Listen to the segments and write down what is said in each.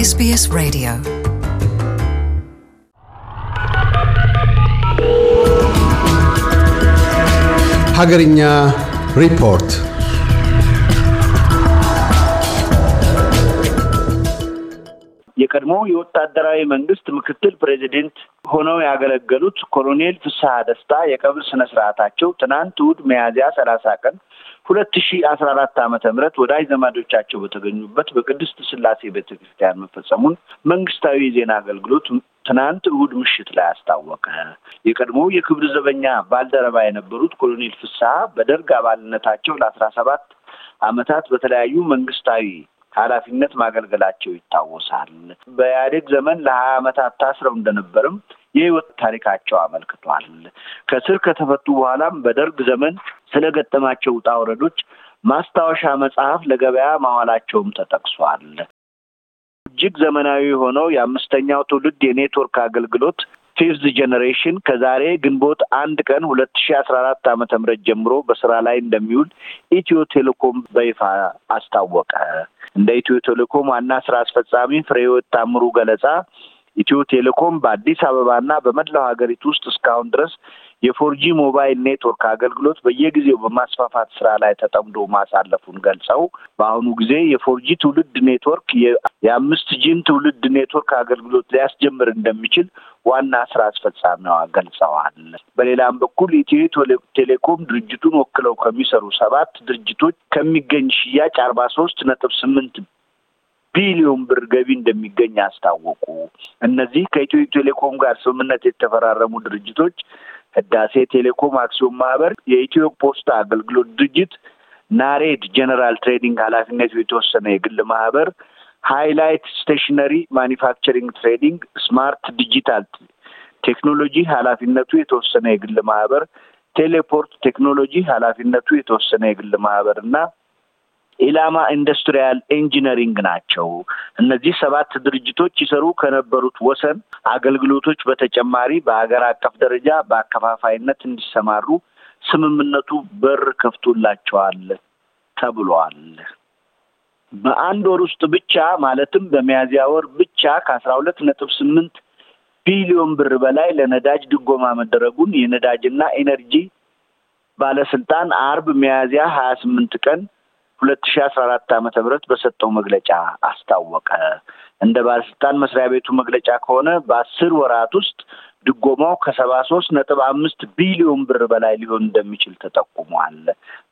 SBS Radio. Hagarinya Report. የቀድሞው የወታደራዊ መንግስት ምክትል ፕሬዚደንት ሆነው ያገለገሉት ኮሎኔል ፍስሐ ደስታ የቀብር ስነ ስርዓታቸው ትናንት እሑድ ሚያዝያ ሰላሳ ቀን ሁለት ሺ አስራ አራት ዓመተ ምህረት ወዳጅ ዘመዶቻቸው በተገኙበት በቅድስት ስላሴ ቤተ ክርስቲያን መፈጸሙን መንግስታዊ የዜና አገልግሎት ትናንት እሑድ ምሽት ላይ አስታወቀ። የቀድሞው የክብር ዘበኛ ባልደረባ የነበሩት ኮሎኔል ፍስሐ በደርግ አባልነታቸው ለአስራ ሰባት ዓመታት በተለያዩ መንግስታዊ ኃላፊነት ማገልገላቸው ይታወሳል። በኢህአዴግ ዘመን ለሀያ ዓመታት ታስረው እንደነበርም የህይወት ታሪካቸው አመልክቷል። ከስር ከተፈቱ በኋላም በደርግ ዘመን ስለገጠማቸው ውጣ ውረዶች ማስታወሻ መጽሐፍ ለገበያ ማዋላቸውም ተጠቅሷል። እጅግ ዘመናዊ የሆነው የአምስተኛው ትውልድ የኔትወርክ አገልግሎት fifth generation ከዛሬ ግንቦት አንድ ቀን ሁለት ሺ አስራ አራት ዓመተ ምህረት ጀምሮ በስራ ላይ እንደሚውል ኢትዮ ቴሌኮም በይፋ አስታወቀ። እንደ ኢትዮ ቴሌኮም ዋና ስራ አስፈጻሚ ፍሬህይወት ታምሩ ገለጻ ኢትዮ ቴሌኮም በአዲስ አበባና በመላው ሀገሪቱ ውስጥ እስካሁን ድረስ የ 4G ሞባይል ኔትወርክ አገልግሎት በየጊዜው በማስፋፋት ስራ ላይ ተጠምዶ ማሳለፉን ገልጸው በአሁኑ ጊዜ የ 4G ትውልድ ኔትወርክ የአምስት ጂን ትውልድ ኔትወርክ አገልግሎት ሊያስጀምር እንደሚችል ዋና ስራ አስፈጻሚዋ ገልጸዋል። በሌላም በኩል ኢትዮ ቴሌኮም ድርጅቱን ወክለው ከሚሰሩ ሰባት ድርጅቶች ከሚገኝ ሽያጭ አርባ ሶስት ነጥብ ስምንት ቢሊዮን ብር ገቢ እንደሚገኝ አስታወቁ። እነዚህ ከኢትዮ ቴሌኮም ጋር ስምምነት የተፈራረሙ ድርጅቶች ህዳሴ ቴሌኮም አክሲዮን ማህበር፣ የኢትዮ ፖስታ አገልግሎት ድርጅት፣ ናሬድ ጄኔራል ትሬዲንግ ኃላፊነቱ የተወሰነ የግል ማህበር፣ ሃይላይት ስቴሽነሪ ማኒፋክቸሪንግ ትሬዲንግ፣ ስማርት ዲጂታል ቴክኖሎጂ ኃላፊነቱ የተወሰነ የግል ማህበር፣ ቴሌፖርት ቴክኖሎጂ ኃላፊነቱ የተወሰነ የግል ማህበር እና ኢላማ ኢንዱስትሪያል ኢንጂነሪንግ ናቸው። እነዚህ ሰባት ድርጅቶች ይሰሩ ከነበሩት ወሰን አገልግሎቶች በተጨማሪ በሀገር አቀፍ ደረጃ በአከፋፋይነት እንዲሰማሩ ስምምነቱ በር ከፍቶላቸዋል ተብሏል። በአንድ ወር ውስጥ ብቻ ማለትም በሚያዝያ ወር ብቻ ከአስራ ሁለት ነጥብ ስምንት ቢሊዮን ብር በላይ ለነዳጅ ድጎማ መደረጉን የነዳጅና ኢነርጂ ባለስልጣን አርብ ሚያዝያ ሀያ ስምንት ቀን ሁለት ሺ አስራ አራት ዓመተ ምህረት በሰጠው መግለጫ አስታወቀ። እንደ ባለስልጣን መስሪያ ቤቱ መግለጫ ከሆነ በአስር ወራት ውስጥ ድጎማው ከሰባ ሶስት ነጥብ አምስት ቢሊዮን ብር በላይ ሊሆን እንደሚችል ተጠቁሟል።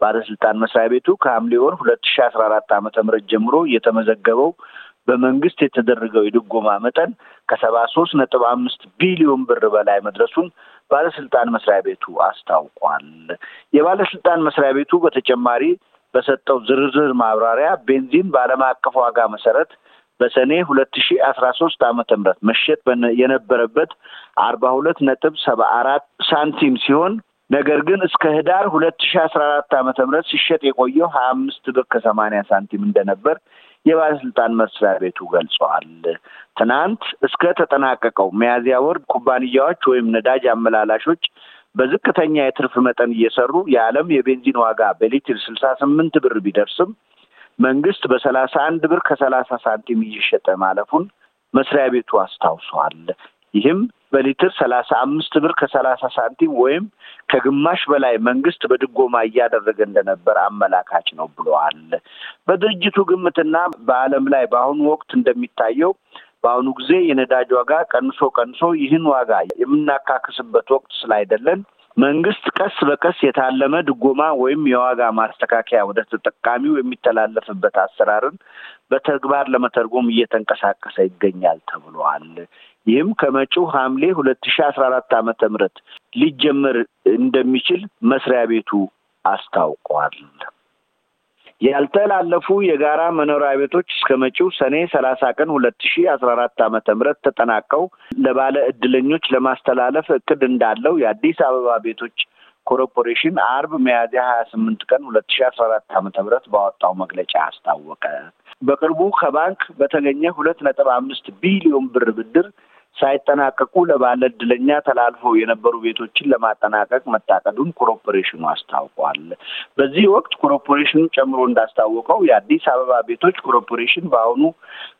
ባለስልጣን መስሪያ ቤቱ ከሐምሌ ወር ሁለት ሺ አስራ አራት ዓመተ ምህረት ጀምሮ የተመዘገበው በመንግስት የተደረገው የድጎማ መጠን ከሰባ ሶስት ነጥብ አምስት ቢሊዮን ብር በላይ መድረሱን ባለስልጣን መስሪያ ቤቱ አስታውቋል። የባለስልጣን መስሪያ ቤቱ በተጨማሪ በሰጠው ዝርዝር ማብራሪያ ቤንዚን በዓለም አቀፍ ዋጋ መሰረት በሰኔ ሁለት ሺ አስራ ሶስት ዓመተ ምህረት መሸጥ የነበረበት አርባ ሁለት ነጥብ ሰባ አራት ሳንቲም ሲሆን ነገር ግን እስከ ህዳር ሁለት ሺ አስራ አራት ዓመተ ምህረት ሲሸጥ የቆየው ሀያ አምስት ብር ከሰማንያ ሳንቲም እንደነበር የባለስልጣን መስሪያ ቤቱ ገልጸዋል። ትናንት እስከ ተጠናቀቀው ሚያዝያ ወር ኩባንያዎች ወይም ነዳጅ አመላላሾች በዝቅተኛ የትርፍ መጠን እየሰሩ የዓለም የቤንዚን ዋጋ በሊትር ስልሳ ስምንት ብር ቢደርስም መንግስት በሰላሳ አንድ ብር ከሰላሳ ሳንቲም እየሸጠ ማለፉን መስሪያ ቤቱ አስታውሷል። ይህም በሊትር ሰላሳ አምስት ብር ከሰላሳ ሳንቲም ወይም ከግማሽ በላይ መንግስት በድጎማ እያደረገ እንደነበር አመላካች ነው ብለዋል። በድርጅቱ ግምትና በዓለም ላይ በአሁኑ ወቅት እንደሚታየው በአሁኑ ጊዜ የነዳጅ ዋጋ ቀንሶ ቀንሶ ይህን ዋጋ የምናካክስበት ወቅት ስላይደለን መንግስት ቀስ በቀስ የታለመ ድጎማ ወይም የዋጋ ማስተካከያ ወደ ተጠቃሚው የሚተላለፍበት አሰራርን በተግባር ለመተርጎም እየተንቀሳቀሰ ይገኛል ተብሏል። ይህም ከመጪው ሐምሌ ሁለት ሺ አስራ አራት ዓመተ ምህረት ሊጀመር እንደሚችል መስሪያ ቤቱ አስታውቋል። ያልተላለፉ የጋራ መኖሪያ ቤቶች እስከ መጪው ሰኔ ሰላሳ ቀን ሁለት ሺ አስራ አራት ዓመተ ምህረት ተጠናቀው ለባለ እድለኞች ለማስተላለፍ እቅድ እንዳለው የአዲስ አበባ ቤቶች ኮርፖሬሽን አርብ ሚያዝያ ሀያ ስምንት ቀን ሁለት ሺ አስራ አራት ዓመተ ምህረት ባወጣው መግለጫ አስታወቀ። በቅርቡ ከባንክ በተገኘ ሁለት ነጥብ አምስት ቢሊዮን ብር ብድር ሳይጠናቀቁ ለባለ ዕድለኛ ተላልፈው የነበሩ ቤቶችን ለማጠናቀቅ መታቀዱን ኮርፖሬሽኑ አስታውቋል። በዚህ ወቅት ኮርፖሬሽኑ ጨምሮ እንዳስታወቀው የአዲስ አበባ ቤቶች ኮርፖሬሽን በአሁኑ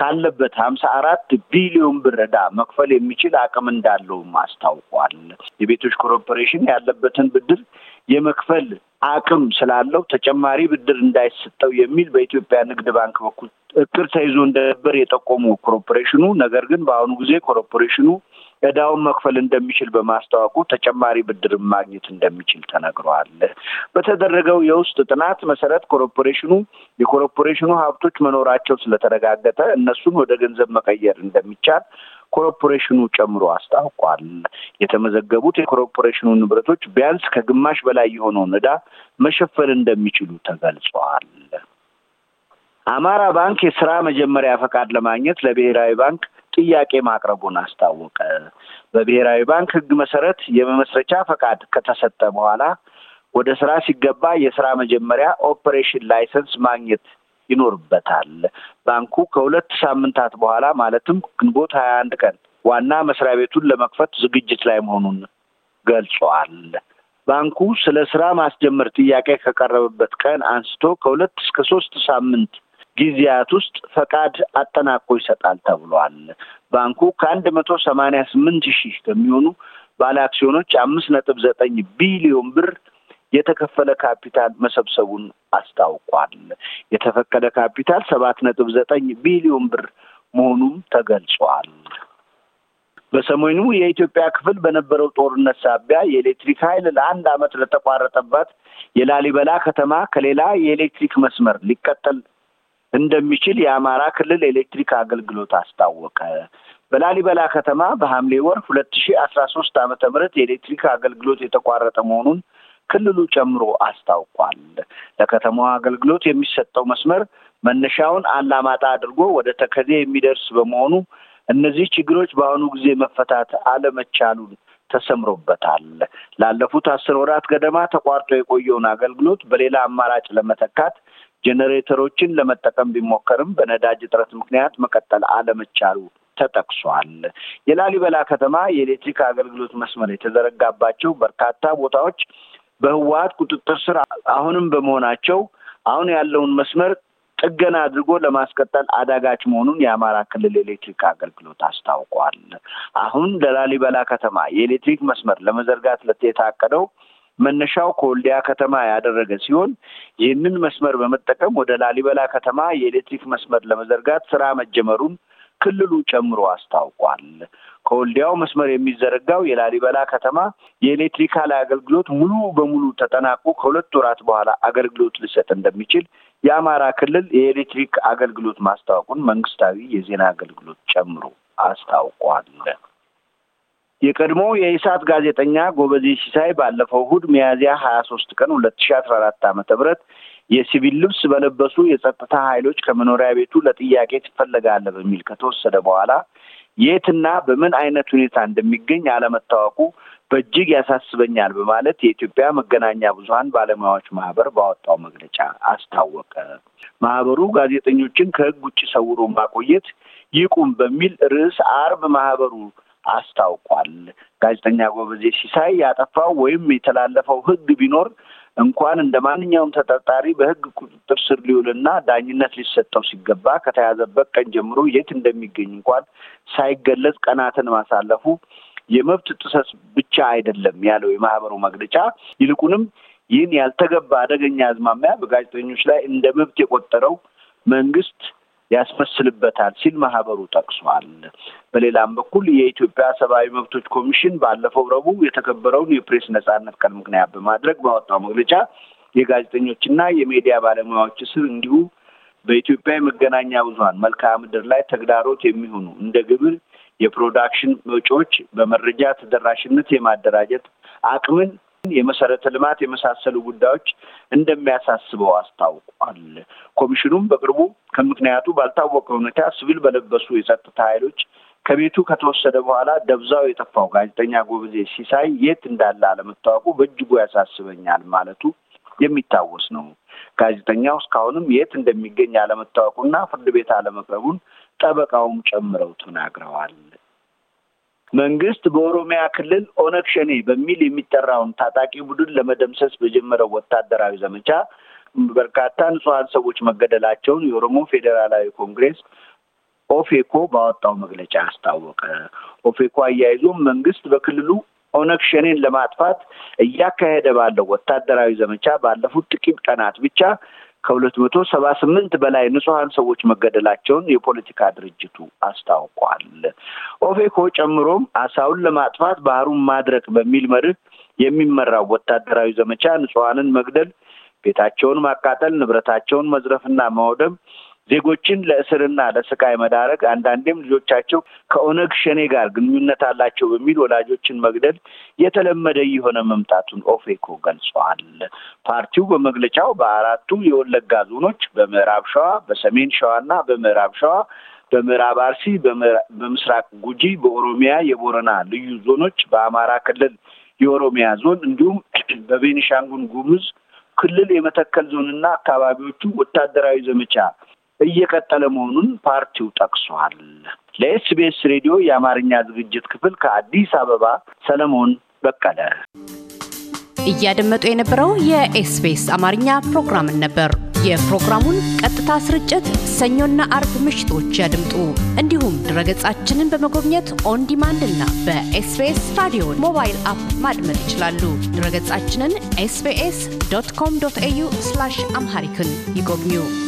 ካለበት ሀምሳ አራት ቢሊዮን ብር ዕዳ መክፈል የሚችል አቅም እንዳለውም አስታውቋል። የቤቶች ኮርፖሬሽን ያለበትን ብድር የመክፈል አቅም ስላለው ተጨማሪ ብድር እንዳይሰጠው የሚል በኢትዮጵያ ንግድ ባንክ በኩል እቅድ ተይዞ እንደነበር የጠቆሙ ኮርፖሬሽኑ። ነገር ግን በአሁኑ ጊዜ ኮርፖሬሽኑ ዕዳውን መክፈል እንደሚችል በማስታወቁ ተጨማሪ ብድር ማግኘት እንደሚችል ተነግሯል። በተደረገው የውስጥ ጥናት መሰረት ኮርፖሬሽኑ የኮርፖሬሽኑ ሀብቶች መኖራቸው ስለተረጋገጠ እነሱን ወደ ገንዘብ መቀየር እንደሚቻል ኮርፖሬሽኑ ጨምሮ አስታውቋል። የተመዘገቡት የኮርፖሬሽኑ ንብረቶች ቢያንስ ከግማሽ በላይ የሆነውን ዕዳ መሸፈን እንደሚችሉ ተገልጿል። አማራ ባንክ የስራ መጀመሪያ ፈቃድ ለማግኘት ለብሔራዊ ባንክ ጥያቄ ማቅረቡን አስታወቀ። በብሔራዊ ባንክ ሕግ መሰረት የመመስረቻ ፈቃድ ከተሰጠ በኋላ ወደ ስራ ሲገባ የስራ መጀመሪያ operation license ማግኘት ይኖርበታል። ባንኩ ከሁለት ሳምንታት በኋላ ማለትም ግንቦት ሀያ አንድ ቀን ዋና መስሪያ ቤቱን ለመክፈት ዝግጅት ላይ መሆኑን ገልጿል። ባንኩ ስለ ስራ ማስጀመር ጥያቄ ከቀረበበት ቀን አንስቶ ከሁለት እስከ ሶስት ሳምንት ጊዜያት ውስጥ ፈቃድ አጠናቆ ይሰጣል ተብሏል። ባንኩ ከአንድ መቶ ሰማንያ ስምንት ሺህ ከሚሆኑ ባለ አክሲዮኖች አምስት ነጥብ ዘጠኝ ቢሊዮን ብር የተከፈለ ካፒታል መሰብሰቡን አስታውቋል። የተፈቀደ ካፒታል ሰባት ነጥብ ዘጠኝ ቢሊዮን ብር መሆኑም ተገልጿል። በሰሜኑ የኢትዮጵያ ክፍል በነበረው ጦርነት ሳቢያ የኤሌክትሪክ ኃይል ለአንድ ዓመት ለተቋረጠባት የላሊበላ ከተማ ከሌላ የኤሌክትሪክ መስመር ሊቀጠል እንደሚችል የአማራ ክልል ኤሌክትሪክ አገልግሎት አስታወቀ። በላሊበላ ከተማ በሐምሌ ወር ሁለት ሺ አስራ ሶስት ዓመተ ምህረት የኤሌክትሪክ አገልግሎት የተቋረጠ መሆኑን ክልሉ ጨምሮ አስታውቋል። ለከተማዋ አገልግሎት የሚሰጠው መስመር መነሻውን አላማጣ አድርጎ ወደ ተከዜ የሚደርስ በመሆኑ እነዚህ ችግሮች በአሁኑ ጊዜ መፈታት አለመቻሉን ተሰምሮበታል። ላለፉት አስር ወራት ገደማ ተቋርጦ የቆየውን አገልግሎት በሌላ አማራጭ ለመተካት ጄኔሬተሮችን ለመጠቀም ቢሞከርም በነዳጅ እጥረት ምክንያት መቀጠል አለመቻሉ ተጠቅሷል። የላሊበላ ከተማ የኤሌክትሪክ አገልግሎት መስመር የተዘረጋባቸው በርካታ ቦታዎች በህወሀት ቁጥጥር ስር አሁንም በመሆናቸው አሁን ያለውን መስመር ጥገና አድርጎ ለማስቀጠል አዳጋች መሆኑን የአማራ ክልል ኤሌክትሪክ አገልግሎት አስታውቋል። አሁን ለላሊበላ ከተማ የኤሌክትሪክ መስመር ለመዘርጋት የታቀደው መነሻው ከወልዲያ ከተማ ያደረገ ሲሆን ይህንን መስመር በመጠቀም ወደ ላሊበላ ከተማ የኤሌክትሪክ መስመር ለመዘርጋት ስራ መጀመሩን ክልሉ ጨምሮ አስታውቋል። ከወልዲያው መስመር የሚዘረጋው የላሊበላ ከተማ የኤሌክትሪክ አገልግሎት ሙሉ በሙሉ ተጠናቆ ከሁለት ወራት በኋላ አገልግሎት ሊሰጥ እንደሚችል የአማራ ክልል የኤሌክትሪክ አገልግሎት ማስታወቁን መንግስታዊ የዜና አገልግሎት ጨምሮ አስታውቋል። የቀድሞ የኢሳት ጋዜጠኛ ጎበዜ ሲሳይ ባለፈው እሑድ ሚያዝያ ሀያ ሶስት ቀን ሁለት ሺ አስራ አራት ዓመተ ምህረት የሲቪል ልብስ በለበሱ የጸጥታ ኃይሎች ከመኖሪያ ቤቱ ለጥያቄ ትፈለጋለህ በሚል ከተወሰደ በኋላ የትና በምን አይነት ሁኔታ እንደሚገኝ አለመታወቁ በእጅግ ያሳስበኛል በማለት የኢትዮጵያ መገናኛ ብዙኃን ባለሙያዎች ማህበር ባወጣው መግለጫ አስታወቀ። ማህበሩ ጋዜጠኞችን ከሕግ ውጭ ሰውሮ ማቆየት ይቁም በሚል ርዕስ አርብ ማህበሩ አስታውቋል። ጋዜጠኛ ጎበዜ ሲሳይ ያጠፋው ወይም የተላለፈው ሕግ ቢኖር እንኳን እንደ ማንኛውም ተጠርጣሪ በሕግ ቁጥጥር ስር ሊውልና ዳኝነት ሊሰጠው ሲገባ ከተያዘበት ቀን ጀምሮ የት እንደሚገኝ እንኳን ሳይገለጽ ቀናትን ማሳለፉ የመብት ጥሰት ብቻ አይደለም ያለው የማህበሩ መግለጫ ይልቁንም ይህን ያልተገባ አደገኛ አዝማሚያ በጋዜጠኞች ላይ እንደ መብት የቆጠረው መንግስት ያስመስልበታል ሲል ማህበሩ ጠቅሷል። በሌላም በኩል የኢትዮጵያ ሰብአዊ መብቶች ኮሚሽን ባለፈው ረቡዕ የተከበረውን የፕሬስ ነጻነት ቀን ምክንያት በማድረግ ባወጣው መግለጫ የጋዜጠኞችና የሚዲያ ባለሙያዎች እስር እንዲሁ በኢትዮጵያ የመገናኛ ብዙኃን መልክዓ ምድር ላይ ተግዳሮት የሚሆኑ እንደ ግብር፣ የፕሮዳክሽን ወጪዎች፣ በመረጃ ተደራሽነት የማደራጀት አቅምን የመሰረተ ልማት የመሳሰሉ ጉዳዮች እንደሚያሳስበው አስታውቋል። ኮሚሽኑም በቅርቡ ከምክንያቱ ባልታወቀ ሁኔታ ሲቪል በለበሱ የጸጥታ ኃይሎች ከቤቱ ከተወሰደ በኋላ ደብዛው የጠፋው ጋዜጠኛ ጎበዜ ሲሳይ የት እንዳለ አለመታወቁ በእጅጉ ያሳስበኛል ማለቱ የሚታወስ ነው። ጋዜጠኛው እስካሁንም የት እንደሚገኝ አለመታወቁና ፍርድ ቤት አለመቅረቡን ጠበቃውም ጨምረው ተናግረዋል። መንግስት በኦሮሚያ ክልል ኦነግ ሸኔ በሚል የሚጠራውን ታጣቂ ቡድን ለመደምሰስ በጀመረው ወታደራዊ ዘመቻ በርካታ ንጹሐን ሰዎች መገደላቸውን የኦሮሞ ፌዴራላዊ ኮንግሬስ ኦፌኮ ባወጣው መግለጫ አስታወቀ። ኦፌኮ አያይዞም መንግስት በክልሉ ኦነግ ሸኔን ለማጥፋት እያካሄደ ባለው ወታደራዊ ዘመቻ ባለፉት ጥቂት ቀናት ብቻ ከሁለት መቶ ሰባ ስምንት በላይ ንጹሐን ሰዎች መገደላቸውን የፖለቲካ ድርጅቱ አስታውቋል። ኦፌኮ ጨምሮም አሳውን ለማጥፋት ባህሩን ማድረቅ በሚል መርህ የሚመራው ወታደራዊ ዘመቻ ንጹሐንን መግደል፣ ቤታቸውን ማቃጠል፣ ንብረታቸውን መዝረፍና ማውደም ዜጎችን ለእስርና ለስቃይ መዳረግ አንዳንዴም ልጆቻቸው ከኦነግ ሸኔ ጋር ግንኙነት አላቸው በሚል ወላጆችን መግደል የተለመደ የሆነ መምጣቱን ኦፌኮ ገልጸዋል። ፓርቲው በመግለጫው በአራቱ የወለጋ ዞኖች በምዕራብ ሸዋ፣ በሰሜን ሸዋ እና በምዕራብ ሸዋ በምዕራብ አርሲ፣ በምስራቅ ጉጂ፣ በኦሮሚያ የቦረና ልዩ ዞኖች፣ በአማራ ክልል የኦሮሚያ ዞን እንዲሁም በቤኒሻንጉል ጉሙዝ ክልል የመተከል ዞንና አካባቢዎቹ ወታደራዊ ዘመቻ እየቀጠለ መሆኑን ፓርቲው ጠቅሷል። ለኤስቢኤስ ሬዲዮ የአማርኛ ዝግጅት ክፍል ከአዲስ አበባ ሰለሞን በቀለ። እያደመጡ የነበረው የኤስቢኤስ አማርኛ ፕሮግራምን ነበር። የፕሮግራሙን ቀጥታ ስርጭት ሰኞና አርብ ምሽቶች ያድምጡ። እንዲሁም ድረገጻችንን በመጎብኘት on demand እና በኤስቢኤስ ራዲዮ mobile app ማድመጥ ይችላሉ። ድረገጻችንን ኤስቢኤስ ዶት ኮም ዶት ኤዩ አምሃሪክን ይጎብኙ።